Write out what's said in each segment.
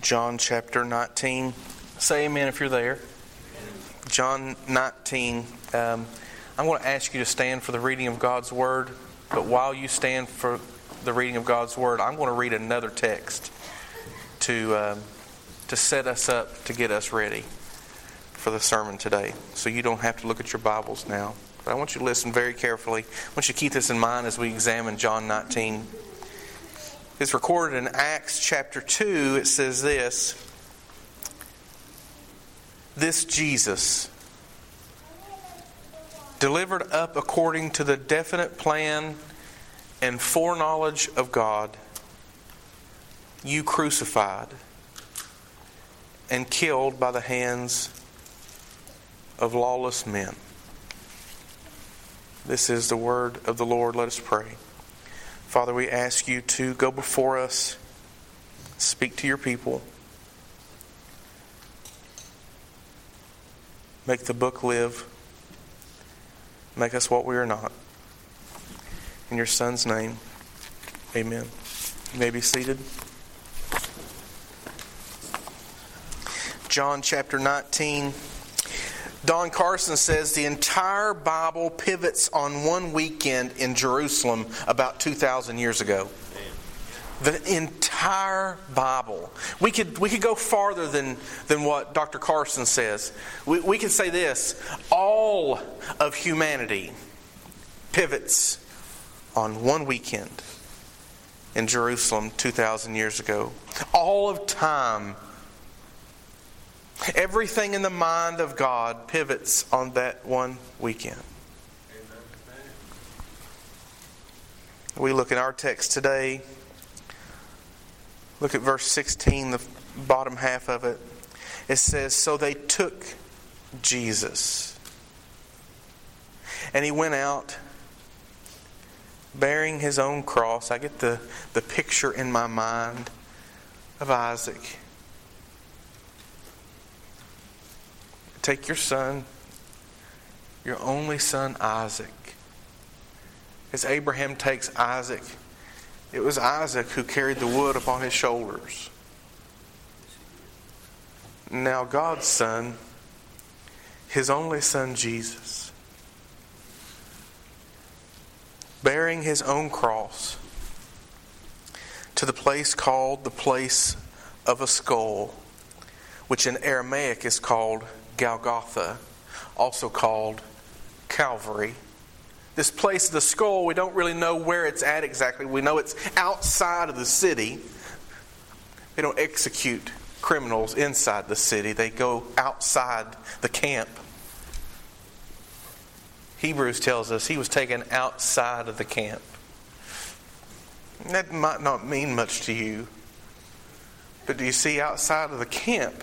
John chapter 19. Say amen if you're there. John 19. Um, I'm going to ask you to stand for the reading of God's Word, but while you stand for the reading of God's Word, I'm going to read another text to, um, to set us up to get us ready for the sermon today. So you don't have to look at your Bibles now. But I want you to listen very carefully. I want you to keep this in mind as we examine John 19. It's recorded in Acts chapter 2. It says this This Jesus, delivered up according to the definite plan and foreknowledge of God, you crucified and killed by the hands of lawless men. This is the word of the Lord. Let us pray. Father, we ask you to go before us, speak to your people, make the book live, make us what we are not. In your Son's name, amen. You may be seated. John chapter 19. Don Carson says the entire Bible pivots on one weekend in Jerusalem about 2,000 years ago. The entire Bible. We could, we could go farther than, than what Dr. Carson says. We, we could say this all of humanity pivots on one weekend in Jerusalem 2,000 years ago. All of time Everything in the mind of God pivots on that one weekend. We look at our text today. Look at verse 16, the bottom half of it. It says, So they took Jesus. And he went out bearing his own cross. I get the, the picture in my mind of Isaac Take your son, your only son Isaac. As Abraham takes Isaac, it was Isaac who carried the wood upon his shoulders. Now, God's son, his only son Jesus, bearing his own cross to the place called the place of a skull, which in Aramaic is called Golgotha, also called Calvary. This place, the skull, we don't really know where it's at exactly. We know it's outside of the city. They don't execute criminals inside the city, they go outside the camp. Hebrews tells us he was taken outside of the camp. That might not mean much to you, but do you see outside of the camp?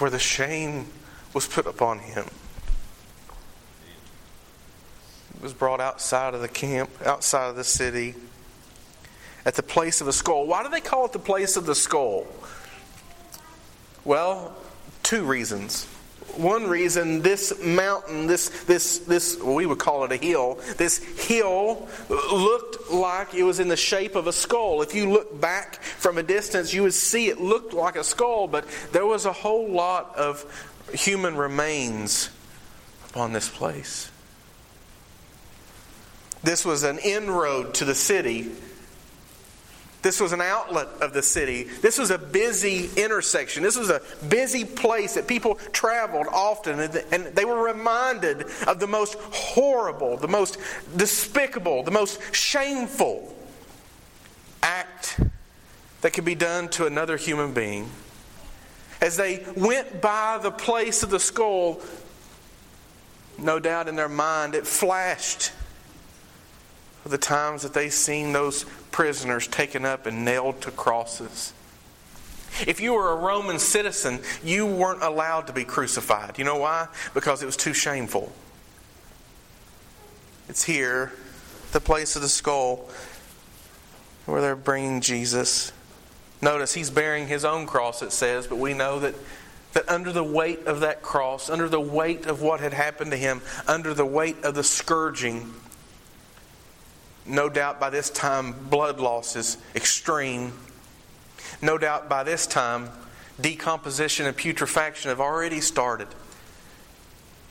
Where the shame was put upon him. He was brought outside of the camp, outside of the city, at the place of a skull. Why do they call it the place of the skull? Well, two reasons one reason this mountain, this, this, this, well, we would call it a hill, this hill looked like it was in the shape of a skull. If you look back from a distance, you would see it looked like a skull, but there was a whole lot of human remains upon this place. This was an inroad to the city this was an outlet of the city. This was a busy intersection. This was a busy place that people traveled often, and they were reminded of the most horrible, the most despicable, the most shameful act that could be done to another human being. As they went by the place of the skull, no doubt in their mind it flashed of the times that they seen those prisoners taken up and nailed to crosses. If you were a Roman citizen, you weren't allowed to be crucified. You know why? Because it was too shameful. It's here, the place of the skull, where they're bringing Jesus. Notice he's bearing his own cross, it says, but we know that, that under the weight of that cross, under the weight of what had happened to him, under the weight of the scourging, no doubt by this time blood loss is extreme. No doubt by this time, decomposition and putrefaction have already started.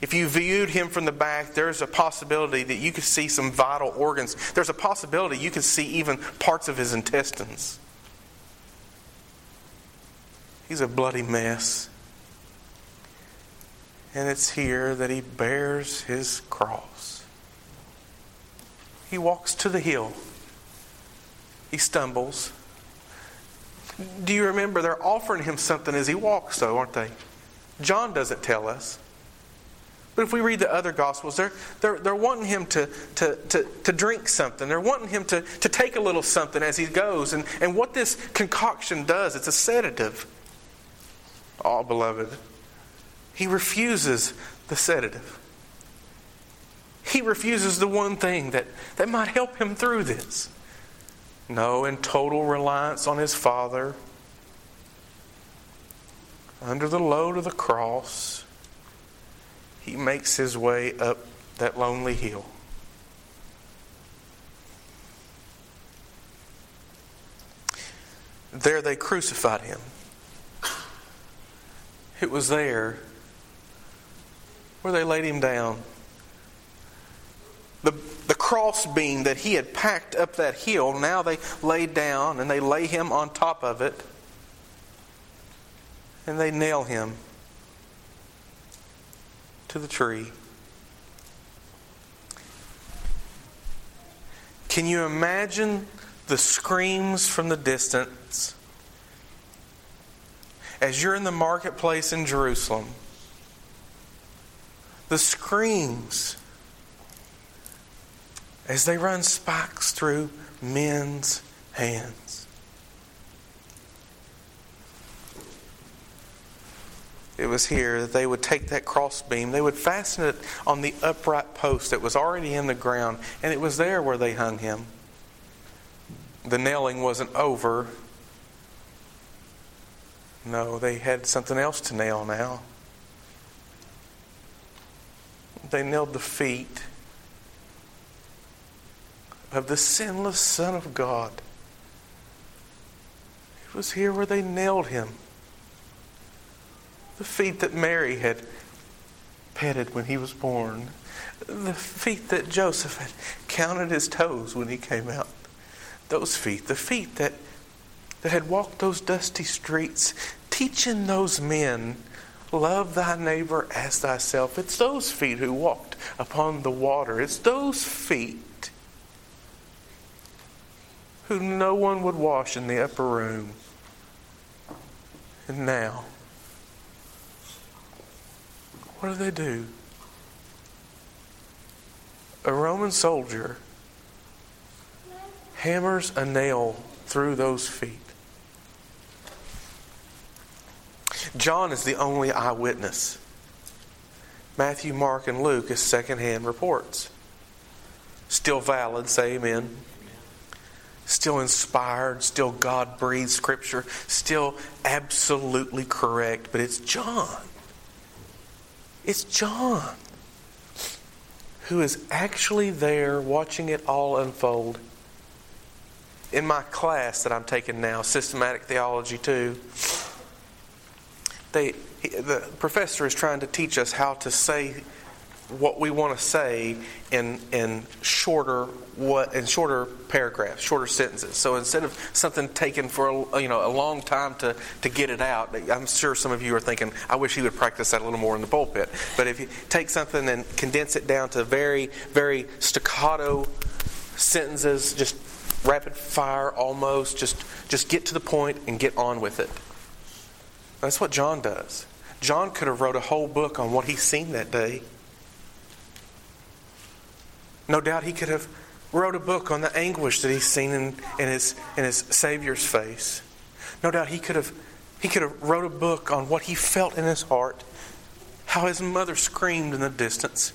If you viewed him from the back, there's a possibility that you could see some vital organs. There's a possibility you could see even parts of his intestines. He's a bloody mess. And it's here that he bears his cross. He walks to the hill. He stumbles. Do you remember they're offering him something as he walks, though, aren't they? John doesn't tell us. But if we read the other Gospels, they're, they're, they're wanting him to, to, to, to drink something. They're wanting him to, to take a little something as he goes. And, and what this concoction does, it's a sedative. Oh, beloved, he refuses the sedative. He refuses the one thing that, that might help him through this. No, in total reliance on his Father, under the load of the cross, he makes his way up that lonely hill. There they crucified him. It was there where they laid him down. The, the cross beam that he had packed up that hill, now they lay down and they lay him on top of it and they nail him to the tree. Can you imagine the screams from the distance as you're in the marketplace in Jerusalem? The screams as they run spikes through men's hands. it was here that they would take that crossbeam, they would fasten it on the upright post that was already in the ground, and it was there where they hung him. The nailing wasn't over. No, they had something else to nail now. They nailed the feet of the sinless Son of God. It was here where they nailed him the feet that Mary had petted when he was born, the feet that Joseph had counted his toes when he came out. Those feet, the feet that, that had walked those dusty streets, teaching those men, love thy neighbor as thyself. It's those feet who walked upon the water. It's those feet who no one would wash in the upper room. And now, what do they do? A Roman soldier hammers a nail through those feet. John is the only eyewitness. Matthew, Mark, and Luke is secondhand reports. Still valid, say amen. Still inspired, still God breathed scripture, still absolutely correct, but it's John it's John who is actually there watching it all unfold. In my class that I'm taking now, Systematic Theology 2, they, the professor is trying to teach us how to say what we want to say in in shorter what in shorter paragraphs, shorter sentences. So instead of something taken for a, you know a long time to to get it out, I'm sure some of you are thinking, I wish he would practice that a little more in the pulpit. But if you take something and condense it down to very very staccato sentences, just rapid fire almost, just just get to the point and get on with it. That's what John does. John could have wrote a whole book on what he's seen that day no doubt he could have wrote a book on the anguish that he's seen in, in, his, in his Savior's face. No doubt he could have he could have wrote a book on what he felt in his heart, how his mother screamed in the distance,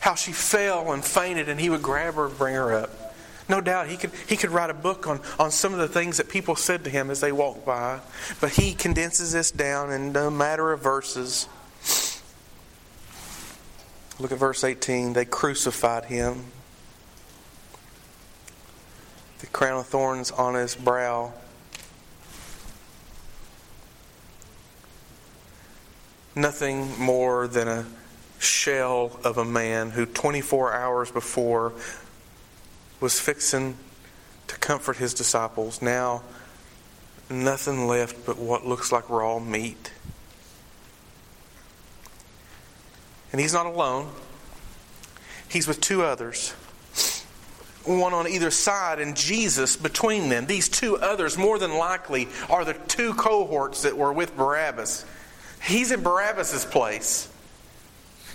how she fell and fainted and he would grab her and bring her up. No doubt he could, he could write a book on, on some of the things that people said to him as they walked by, but he condenses this down in a matter of verses Look at verse 18. They crucified him. The crown of thorns on his brow. Nothing more than a shell of a man who 24 hours before was fixing to comfort his disciples. Now, nothing left but what looks like raw meat. And he's not alone, he's with two others. One on either side, and Jesus between them. These two others, more than likely, are the two cohorts that were with Barabbas. He's in Barabbas' place.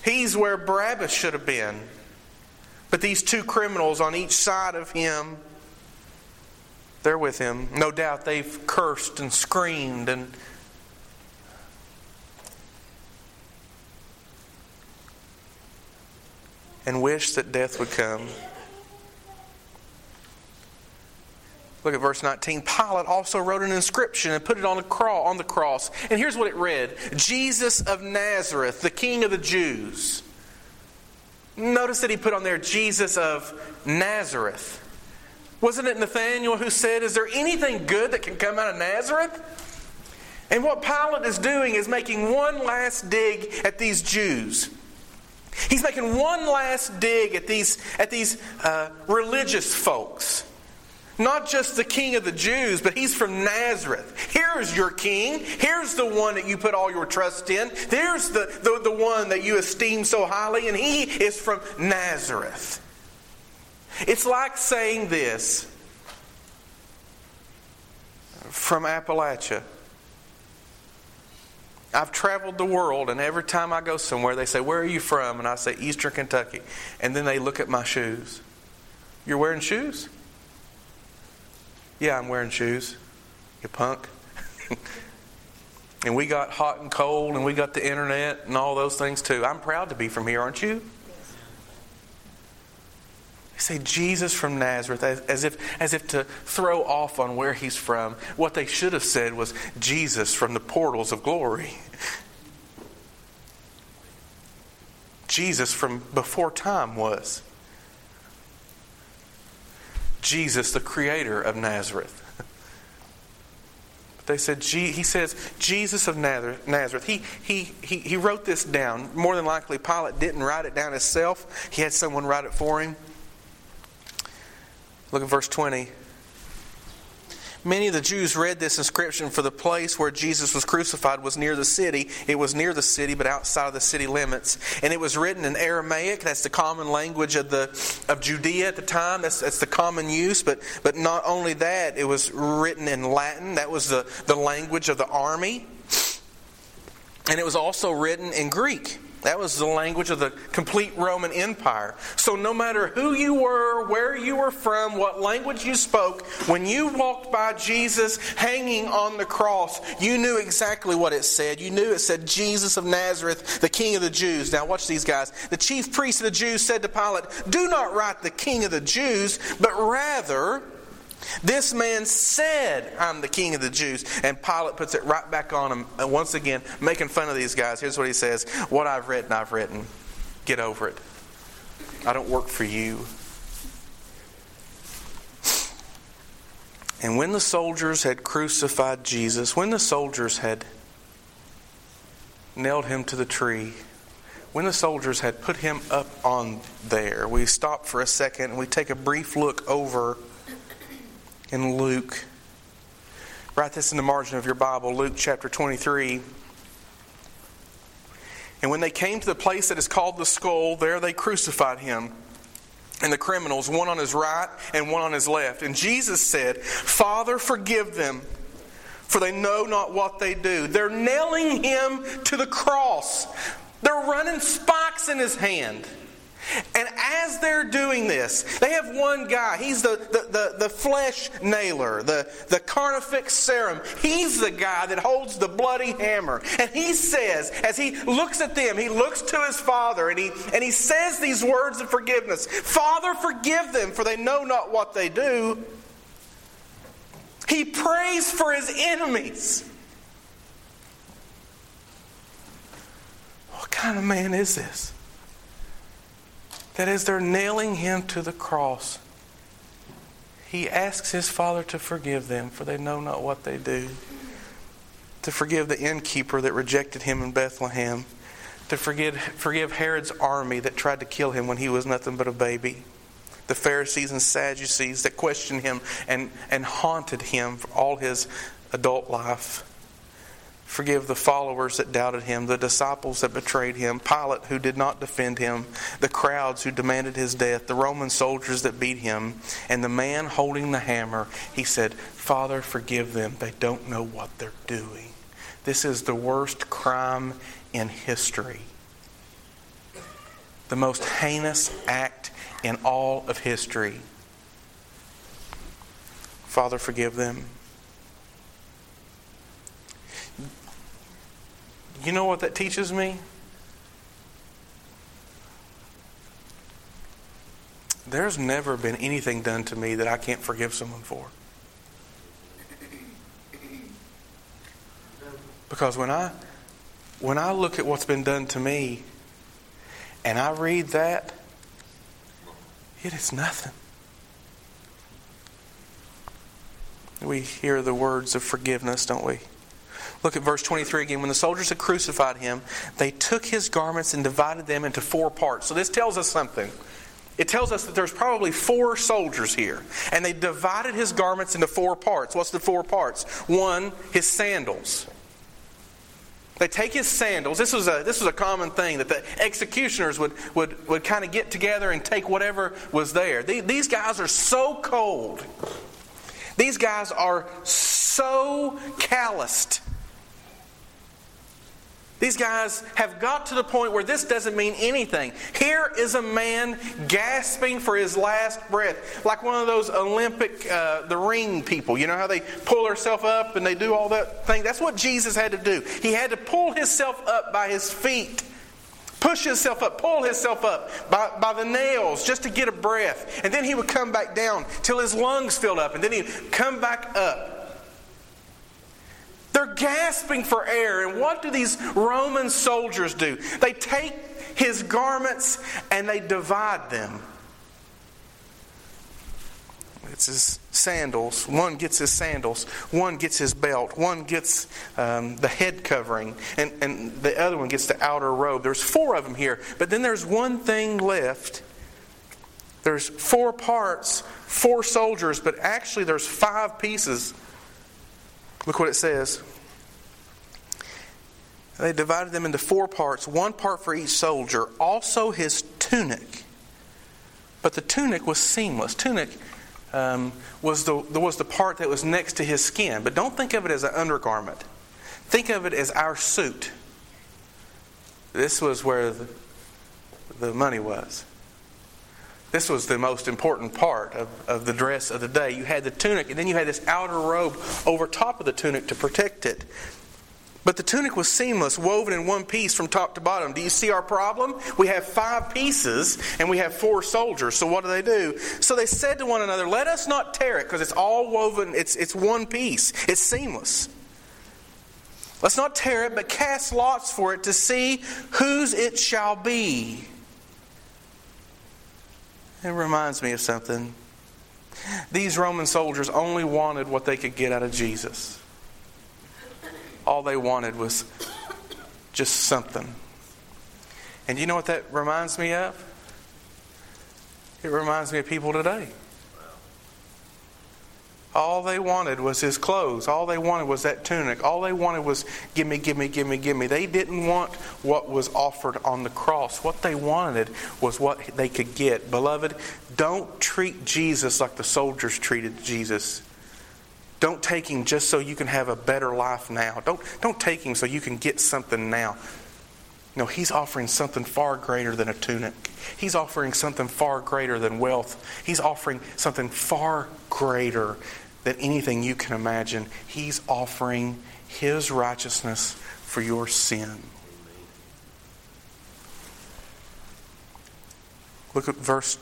He's where Barabbas should have been. But these two criminals on each side of him, they're with him. No doubt they've cursed and screamed and and wished that death would come. Look at verse 19. Pilate also wrote an inscription and put it on the, cross, on the cross. And here's what it read Jesus of Nazareth, the King of the Jews. Notice that he put on there Jesus of Nazareth. Wasn't it Nathaniel who said, Is there anything good that can come out of Nazareth? And what Pilate is doing is making one last dig at these Jews. He's making one last dig at these, at these uh, religious folks. Not just the king of the Jews, but he's from Nazareth. Here's your king. Here's the one that you put all your trust in. There's the, the, the one that you esteem so highly, and he is from Nazareth. It's like saying this from Appalachia. I've traveled the world, and every time I go somewhere, they say, Where are you from? And I say, Eastern Kentucky. And then they look at my shoes. You're wearing shoes? Yeah, I'm wearing shoes. You punk. and we got hot and cold, and we got the internet and all those things too. I'm proud to be from here, aren't you? Say Jesus from Nazareth as, as, if, as if to throw off on where he's from. What they should have said was Jesus from the portals of glory. Jesus from before time was. Jesus, the creator of Nazareth. They said, he says, Jesus of Nazareth. He, he, he, he wrote this down. More than likely, Pilate didn't write it down himself, he had someone write it for him. Look at verse 20. Many of the Jews read this inscription for the place where Jesus was crucified was near the city. It was near the city, but outside of the city limits. And it was written in Aramaic. That's the common language of the of Judea at the time. That's, that's the common use. But but not only that, it was written in Latin. That was the, the language of the army. And it was also written in Greek. That was the language of the complete Roman Empire. So, no matter who you were, where you were from, what language you spoke, when you walked by Jesus hanging on the cross, you knew exactly what it said. You knew it said, Jesus of Nazareth, the King of the Jews. Now, watch these guys. The chief priest of the Jews said to Pilate, Do not write the King of the Jews, but rather, this man said, I'm the king of the Jews. And Pilate puts it right back on him, and once again, making fun of these guys. Here's what he says What I've written, I've written. Get over it. I don't work for you. And when the soldiers had crucified Jesus, when the soldiers had nailed him to the tree, when the soldiers had put him up on there, we stop for a second and we take a brief look over in Luke. Write this in the margin of your Bible, Luke chapter 23. And when they came to the place that is called the skull, there they crucified him and the criminals, one on his right and one on his left. And Jesus said, Father, forgive them, for they know not what they do. They're nailing him to the cross, they're running spikes in his hand. And as they're doing this, they have one guy. He's the, the, the, the, flesh nailer, the, the carnificarum. He's the guy that holds the bloody hammer. And he says, as he looks at them, he looks to his father and he, and he says these words of forgiveness Father, forgive them, for they know not what they do. He prays for his enemies. What kind of man is this? That as they're nailing him to the cross, he asks his father to forgive them, for they know not what they do. to forgive the innkeeper that rejected him in Bethlehem, to forgive, forgive Herod's army that tried to kill him when he was nothing but a baby, the Pharisees and Sadducees that questioned him and, and haunted him for all his adult life. Forgive the followers that doubted him, the disciples that betrayed him, Pilate who did not defend him, the crowds who demanded his death, the Roman soldiers that beat him, and the man holding the hammer. He said, Father, forgive them. They don't know what they're doing. This is the worst crime in history, the most heinous act in all of history. Father, forgive them. You know what that teaches me? There's never been anything done to me that I can't forgive someone for. Because when I when I look at what's been done to me and I read that, it is nothing. We hear the words of forgiveness, don't we? Look at verse 23 again. When the soldiers had crucified him, they took his garments and divided them into four parts. So this tells us something. It tells us that there's probably four soldiers here. And they divided his garments into four parts. What's the four parts? One, his sandals. They take his sandals. This was a, this was a common thing that the executioners would, would, would kind of get together and take whatever was there. These guys are so cold. These guys are so calloused these guys have got to the point where this doesn't mean anything. Here is a man gasping for his last breath, like one of those Olympic, uh, the ring people. You know how they pull themselves up and they do all that thing? That's what Jesus had to do. He had to pull himself up by his feet push himself up, pull himself up by, by the nails just to get a breath. And then he would come back down till his lungs filled up, and then he'd come back up. Gasping for air. And what do these Roman soldiers do? They take his garments and they divide them. It's his sandals. One gets his sandals. One gets his belt. One gets um, the head covering. And, and the other one gets the outer robe. There's four of them here. But then there's one thing left. There's four parts, four soldiers, but actually there's five pieces Look what it says. They divided them into four parts, one part for each soldier, also his tunic. But the tunic was seamless. Tunic um, was, the, was the part that was next to his skin. But don't think of it as an undergarment, think of it as our suit. This was where the, the money was. This was the most important part of, of the dress of the day. You had the tunic, and then you had this outer robe over top of the tunic to protect it. But the tunic was seamless, woven in one piece from top to bottom. Do you see our problem? We have five pieces and we have four soldiers. So what do they do? So they said to one another, Let us not tear it, because it's all woven, it's, it's one piece, it's seamless. Let's not tear it, but cast lots for it to see whose it shall be. It reminds me of something. These Roman soldiers only wanted what they could get out of Jesus. All they wanted was just something. And you know what that reminds me of? It reminds me of people today. All they wanted was his clothes. All they wanted was that tunic. All they wanted was, give me, give me, give me, give me. They didn't want what was offered on the cross. What they wanted was what they could get. Beloved, don't treat Jesus like the soldiers treated Jesus. Don't take him just so you can have a better life now. Don't, don't take him so you can get something now. No, he's offering something far greater than a tunic. He's offering something far greater than wealth. He's offering something far greater than anything you can imagine. He's offering his righteousness for your sin. Look at verse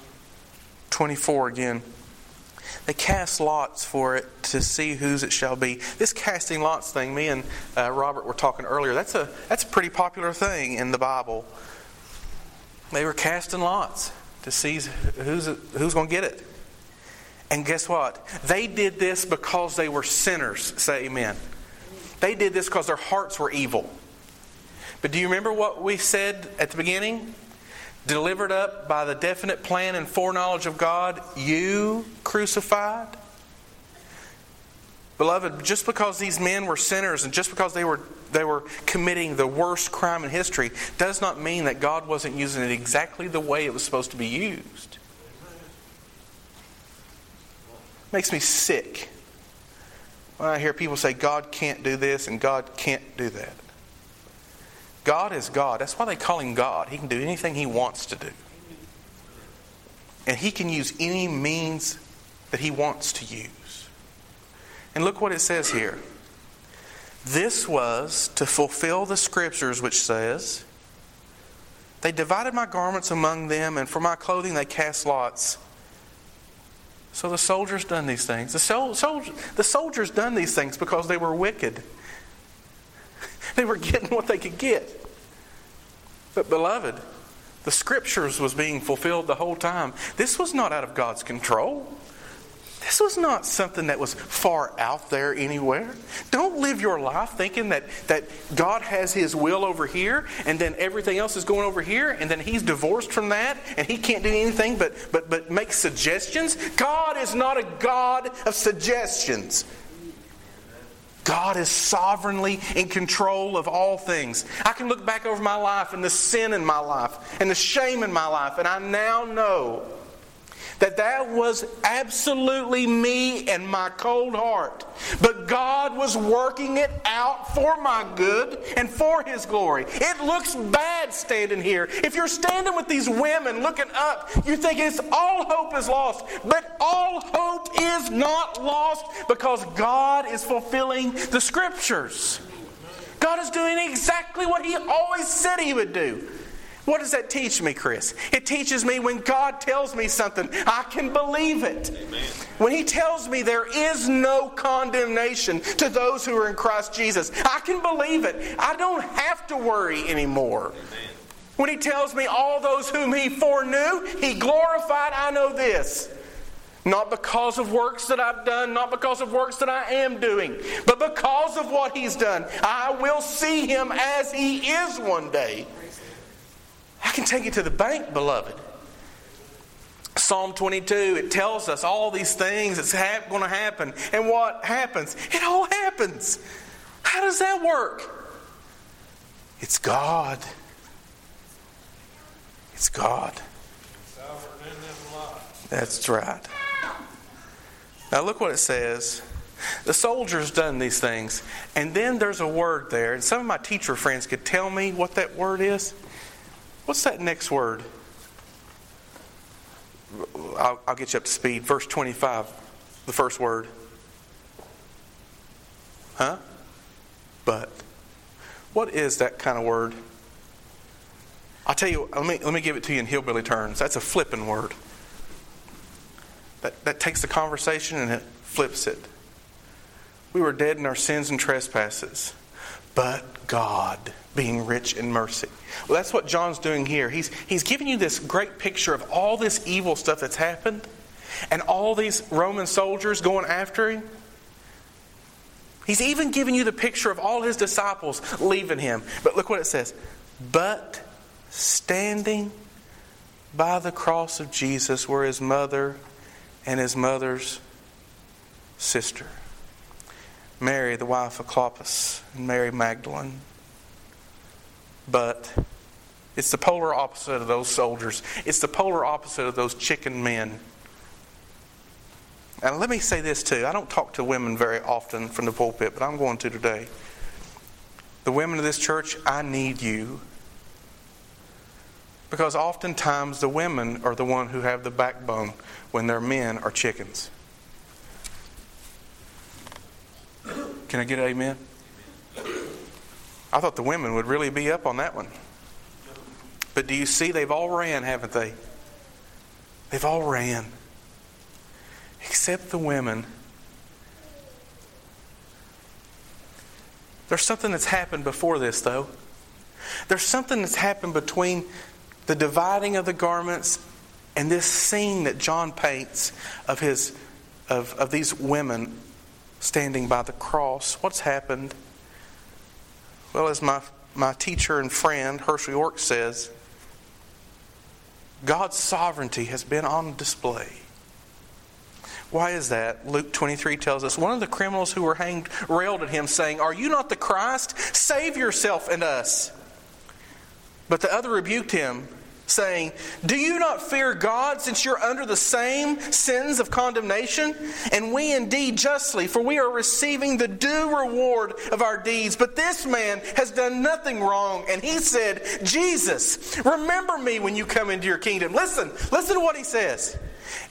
24 again. They cast lots for it to see whose it shall be. This casting lots thing, me and uh, Robert were talking earlier, that's a, that's a pretty popular thing in the Bible. They were casting lots to see who's, who's going to get it. And guess what? They did this because they were sinners. Say amen. They did this because their hearts were evil. But do you remember what we said at the beginning? Delivered up by the definite plan and foreknowledge of God, you crucified? Beloved, just because these men were sinners and just because they were, they were committing the worst crime in history does not mean that God wasn't using it exactly the way it was supposed to be used. Makes me sick when I hear people say God can't do this and God can't do that. God is God. That's why they call him God. He can do anything he wants to do. And he can use any means that he wants to use. And look what it says here. This was to fulfill the scriptures which says, They divided my garments among them, and for my clothing they cast lots. So the soldiers done these things. The, sol- the soldiers done these things because they were wicked. They were getting what they could get. But, beloved, the scriptures was being fulfilled the whole time. This was not out of God's control. This was not something that was far out there anywhere. Don't live your life thinking that, that God has His will over here and then everything else is going over here and then He's divorced from that and He can't do anything but, but, but make suggestions. God is not a God of suggestions. God is sovereignly in control of all things. I can look back over my life and the sin in my life and the shame in my life, and I now know that that was absolutely me and my cold heart. But God was working it out for my good and for His glory. It looks bad standing here. If you're standing with these women looking up, you think it's all hope is lost. But all hope is not lost because God is fulfilling the Scriptures. God is doing exactly what He always said He would do. What does that teach me, Chris? It teaches me when God tells me something, I can believe it. Amen. When He tells me there is no condemnation to those who are in Christ Jesus, I can believe it. I don't have to worry anymore. Amen. When He tells me all those whom He foreknew, He glorified, I know this. Not because of works that I've done, not because of works that I am doing, but because of what He's done. I will see Him as He is one day. I can take it to the bank, beloved. Psalm 22, it tells us all these things that's going to happen. And what happens? It all happens. How does that work? It's God. It's God. That's right. Now look what it says. The soldier's done these things. And then there's a word there. And some of my teacher friends could tell me what that word is. What's that next word? I'll, I'll get you up to speed. Verse 25, the first word. Huh? But. What is that kind of word? I'll tell you, let me, let me give it to you in hillbilly terms. That's a flipping word. That, that takes the conversation and it flips it. We were dead in our sins and trespasses, but God being rich in mercy. Well, that's what John's doing here. He's, he's giving you this great picture of all this evil stuff that's happened and all these Roman soldiers going after him. He's even giving you the picture of all his disciples leaving him. But look what it says. But standing by the cross of Jesus were his mother and his mother's sister. Mary, the wife of Clopas, and Mary Magdalene but it's the polar opposite of those soldiers. It's the polar opposite of those chicken men. And let me say this too. I don't talk to women very often from the pulpit, but I'm going to today. The women of this church, I need you. Because oftentimes the women are the one who have the backbone when their men are chickens. Can I get an amen? I thought the women would really be up on that one. But do you see, they've all ran, haven't they? They've all ran. Except the women. There's something that's happened before this, though. There's something that's happened between the dividing of the garments and this scene that John paints of his of, of these women standing by the cross. What's happened? Well, as my, my teacher and friend, Hershael York, says, God's sovereignty has been on display. Why is that? Luke 23 tells us one of the criminals who were hanged railed at him, saying, Are you not the Christ? Save yourself and us. But the other rebuked him, saying, Do you not fear God, since you're under the same sins of condemnation? And we indeed justly, for we are receiving the due reward of our deeds. But this man has done nothing wrong. And he said, Jesus, remember me when you come into your kingdom. Listen, listen to what he says.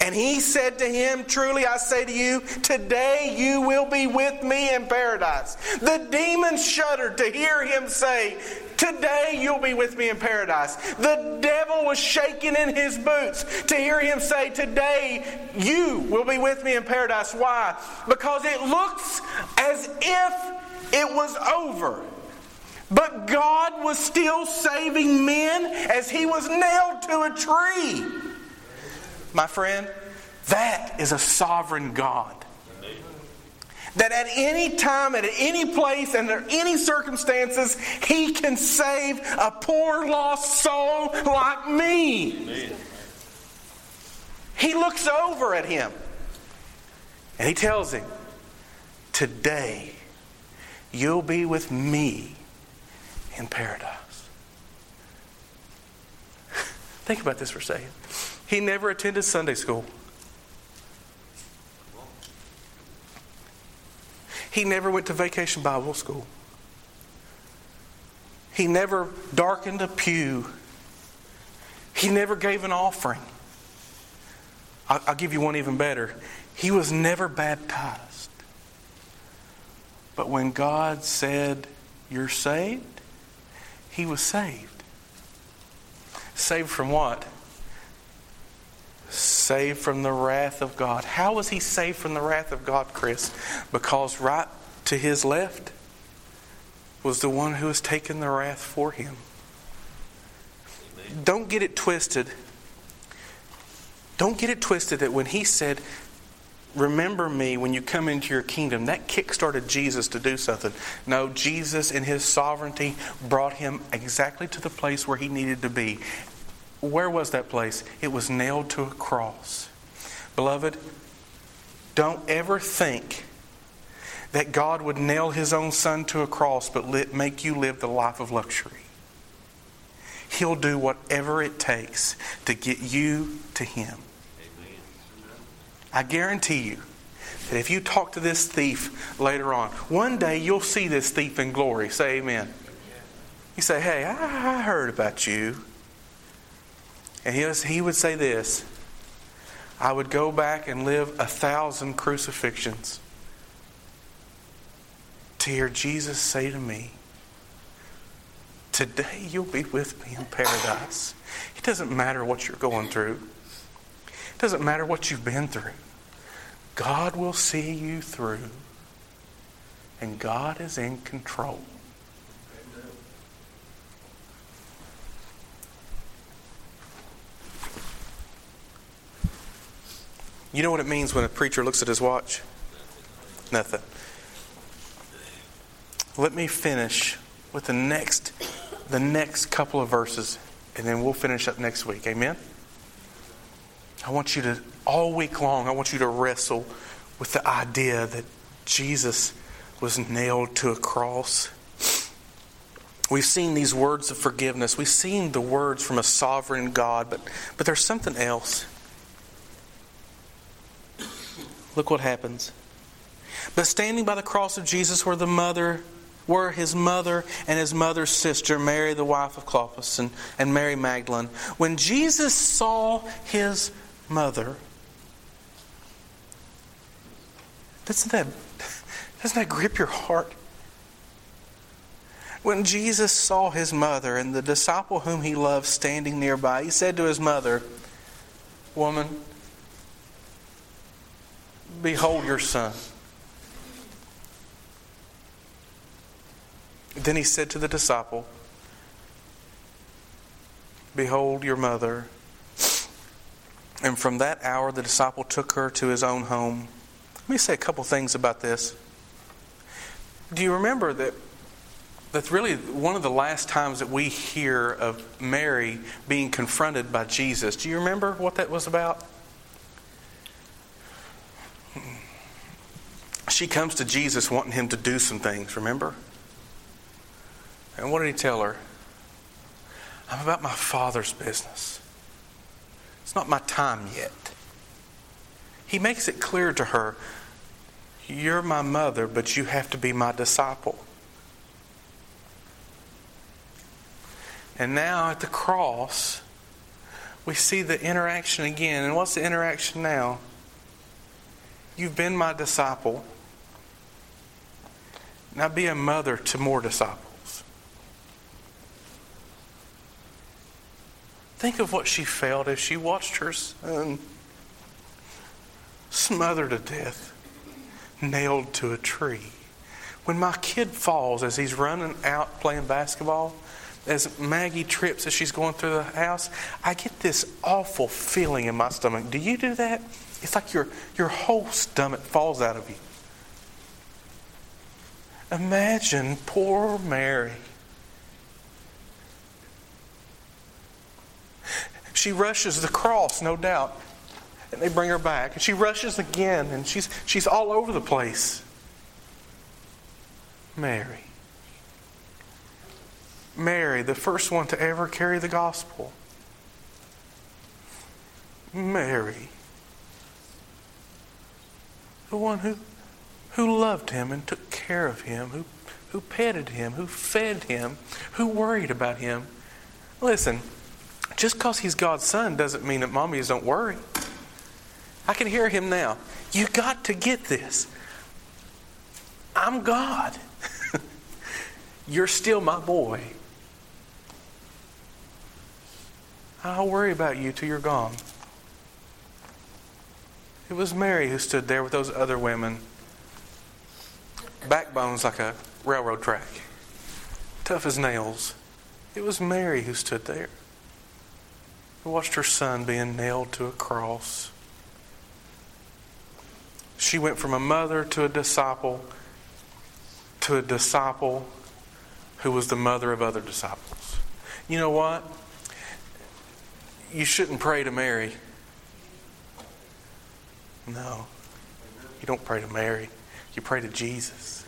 And he said to him, Truly I say to you, today you will be with me in paradise. The demons shuddered to hear him say, Today you'll be with me in paradise. The devil was shaking in his boots to hear him say, Today you will be with me in paradise. Why? Because it looks as if it was over. But God was still saving men as he was nailed to a tree my friend, that is a sovereign God. That at any time, at any place, under any circumstances, He can save a poor lost soul like me. Amen. He looks over at him and he tells him, Today you'll be with me in paradise. Think about this for a second. He never attended Sunday school. He never went to vacation Bible school. He never darkened a pew. He never gave an offering. I'll give you one even better. He was never baptized. But when God said, You're saved, he was saved. Saved from what? Saved from the wrath of God. How was he saved from the wrath of God, Chris? Because right to his left was the one who has taken the wrath for him. Amen. Don't get it twisted. Don't get it twisted that when he said, Remember me when you come into your kingdom, that kickstarted Jesus to do something. No, Jesus in his sovereignty brought him exactly to the place where he needed to be. Where was that place? It was nailed to a cross. Beloved, don't ever think that God would nail his own son to a cross but make you live the life of luxury. He'll do whatever it takes to get you to him. I guarantee you that if you talk to this thief later on, one day you'll see this thief in glory. Say amen. You say, Hey, I heard about you. And he, was, he would say this I would go back and live a thousand crucifixions to hear Jesus say to me, Today you'll be with me in paradise. It doesn't matter what you're going through, it doesn't matter what you've been through. God will see you through, and God is in control. You know what it means when a preacher looks at his watch? Nothing. Let me finish with the next the next couple of verses and then we'll finish up next week. Amen. I want you to all week long I want you to wrestle with the idea that Jesus was nailed to a cross. We've seen these words of forgiveness. We've seen the words from a sovereign God, but but there's something else. Look what happens. But standing by the cross of Jesus were the mother were his mother and his mother's sister, Mary, the wife of Clopas, and, and Mary Magdalene. When Jesus saw his mother, doesn't that, doesn't that grip your heart? When Jesus saw his mother and the disciple whom he loved standing nearby, he said to his mother, Woman, Behold your son. Then he said to the disciple, Behold your mother. And from that hour, the disciple took her to his own home. Let me say a couple things about this. Do you remember that that's really one of the last times that we hear of Mary being confronted by Jesus. Do you remember what that was about? She comes to Jesus wanting him to do some things, remember? And what did he tell her? I'm about my Father's business. It's not my time yet. He makes it clear to her You're my mother, but you have to be my disciple. And now at the cross, we see the interaction again. And what's the interaction now? You've been my disciple. Now be a mother to more disciples. Think of what she felt as she watched her son smothered to death, nailed to a tree. When my kid falls as he's running out playing basketball, as Maggie trips as she's going through the house, I get this awful feeling in my stomach. Do you do that? It's like your, your whole stomach falls out of you. Imagine poor Mary. She rushes the cross, no doubt, and they bring her back. And she rushes again, and she's, she's all over the place. Mary. Mary, the first one to ever carry the gospel. Mary, the one who, who loved him and took care of him, who, who petted him, who fed him, who worried about him. Listen, just because he's God's son doesn't mean that mommies don't worry. I can hear him now. You got to get this. I'm God. You're still my boy. I'll worry about you till you're gone. It was Mary who stood there with those other women. Backbones like a railroad track, tough as nails. It was Mary who stood there. Who watched her son being nailed to a cross. She went from a mother to a disciple to a disciple who was the mother of other disciples. You know what? you shouldn't pray to Mary. No. You don't pray to Mary. You pray to Jesus.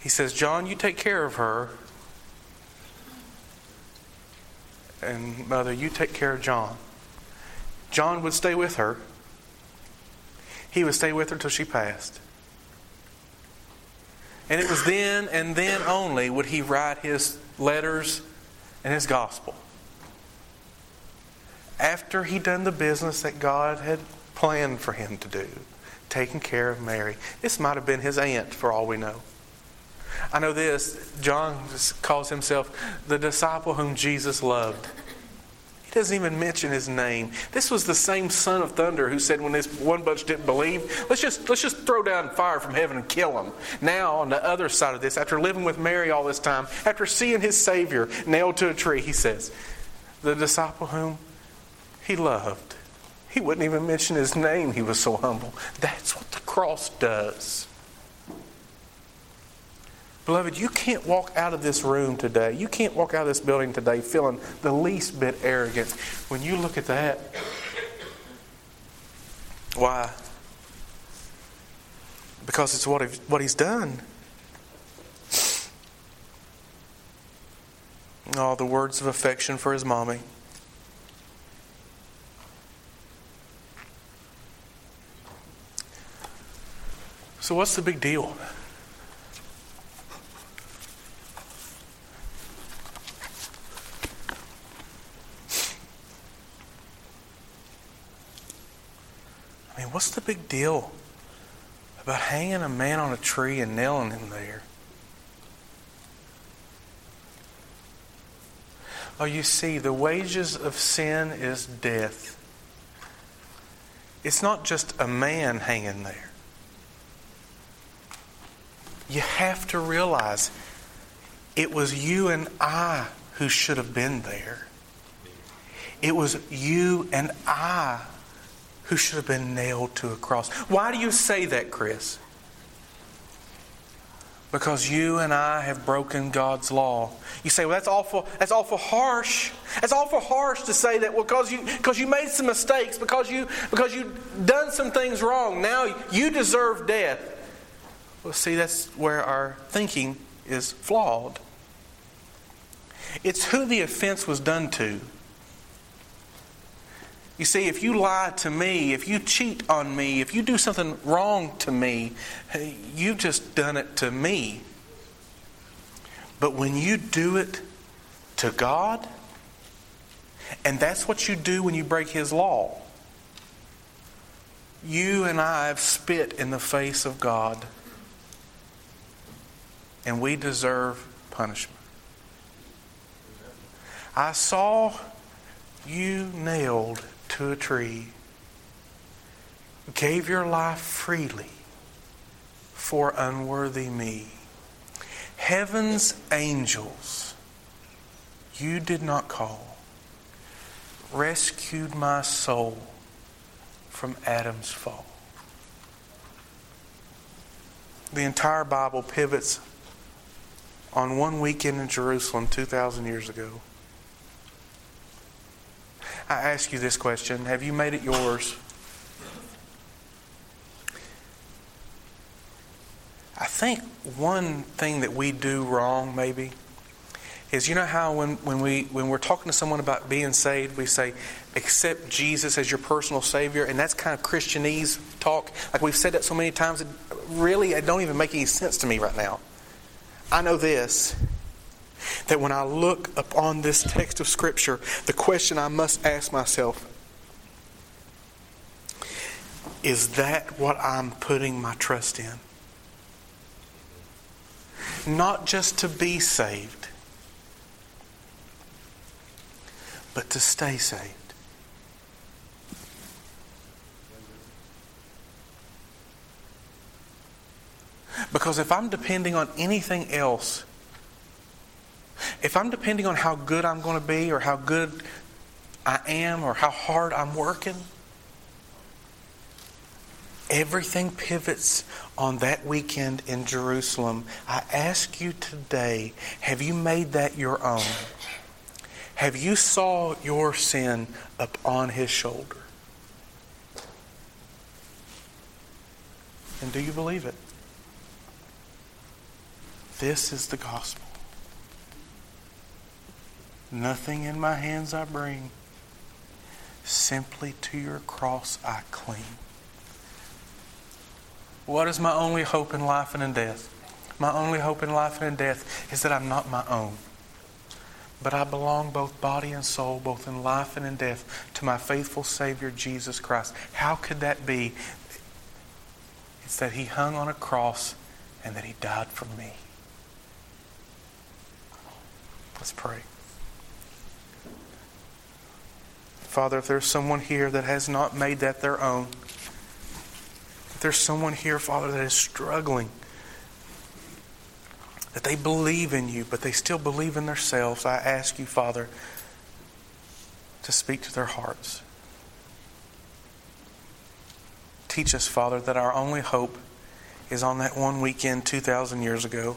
He says, John, you take care of her. And Mother, you take care of John. John would stay with her. He would stay with her till she passed. And it was then and then only would he write his letters and his gospel. After he'd done the business that God had planned for him to do, taking care of Mary. This might have been his aunt for all we know. I know this, John calls himself the disciple whom Jesus loved. He doesn't even mention his name. This was the same son of thunder who said when this one bunch didn't believe, let's just let's just throw down fire from heaven and kill them. Now on the other side of this, after living with Mary all this time, after seeing his Savior nailed to a tree, he says, the disciple whom he loved. He wouldn't even mention his name. He was so humble. That's what the cross does. Beloved, you can't walk out of this room today, you can't walk out of this building today feeling the least bit arrogant when you look at that. Why? Because it's what, he's done. All the words of affection for his mommy. So, what's the big deal? I mean, what's the big deal about hanging a man on a tree and nailing him there? Oh, you see, the wages of sin is death. It's not just a man hanging there. You have to realize it was you and I who should have been there. It was you and I who should have been nailed to a cross. Why do you say that, Chris? because you and I have broken God's law. You say, well, that's awful, that's awful harsh. That's awful harsh to say that well, because you because you made some mistakes, because you because you done some things wrong, now you deserve death. Well, see, that's where our thinking is flawed. It's who the offense was done to. You see, if you lie to me, if you cheat on me, if you do something wrong to me, you've just done it to me. But when you do it to God, and that's what you do when you break His law, you and I have spit in the face of God, and we deserve punishment. I saw you nailed to a tree, gave your life freely for unworthy me. Heaven's angels you did not call, rescued my soul from Adam's fall. The entire Bible pivots on one weekend in Jerusalem 2,000 years ago. I ask you this question Have you made it yours? I think one thing that we do wrong, maybe, is you know how when, when, we, when we're talking to someone about being saved, we say, accept Jesus as your personal Savior, and that's kind of Christianese talk. Like we've said that so many times, it really, it don't even make any sense to me right now. I know this that when I look upon this text of Scripture, the question I must ask myself is that what I'm putting my trust in? Not just to be saved, but to stay saved. Because if I'm depending on anything else, if I'm depending on how good I'm going to be or how good I am or how hard I'm working, everything pivots on that weekend in Jerusalem. I ask you today have you made that your own? Have you saw your sin up on his shoulder? And do you believe it? This is the gospel. Nothing in my hands I bring, simply to your cross I cling. What is my only hope in life and in death? My only hope in life and in death is that I'm not my own. But I belong both body and soul, both in life and in death, to my faithful Savior, Jesus Christ. How could that be? It's that He hung on a cross and that He died for me. Let's pray. Father, if there's someone here that has not made that their own, if there's someone here, Father, that is struggling, that they believe in you, but they still believe in themselves, I ask you, Father, to speak to their hearts. Teach us, Father, that our only hope is on that one weekend 2,000 years ago.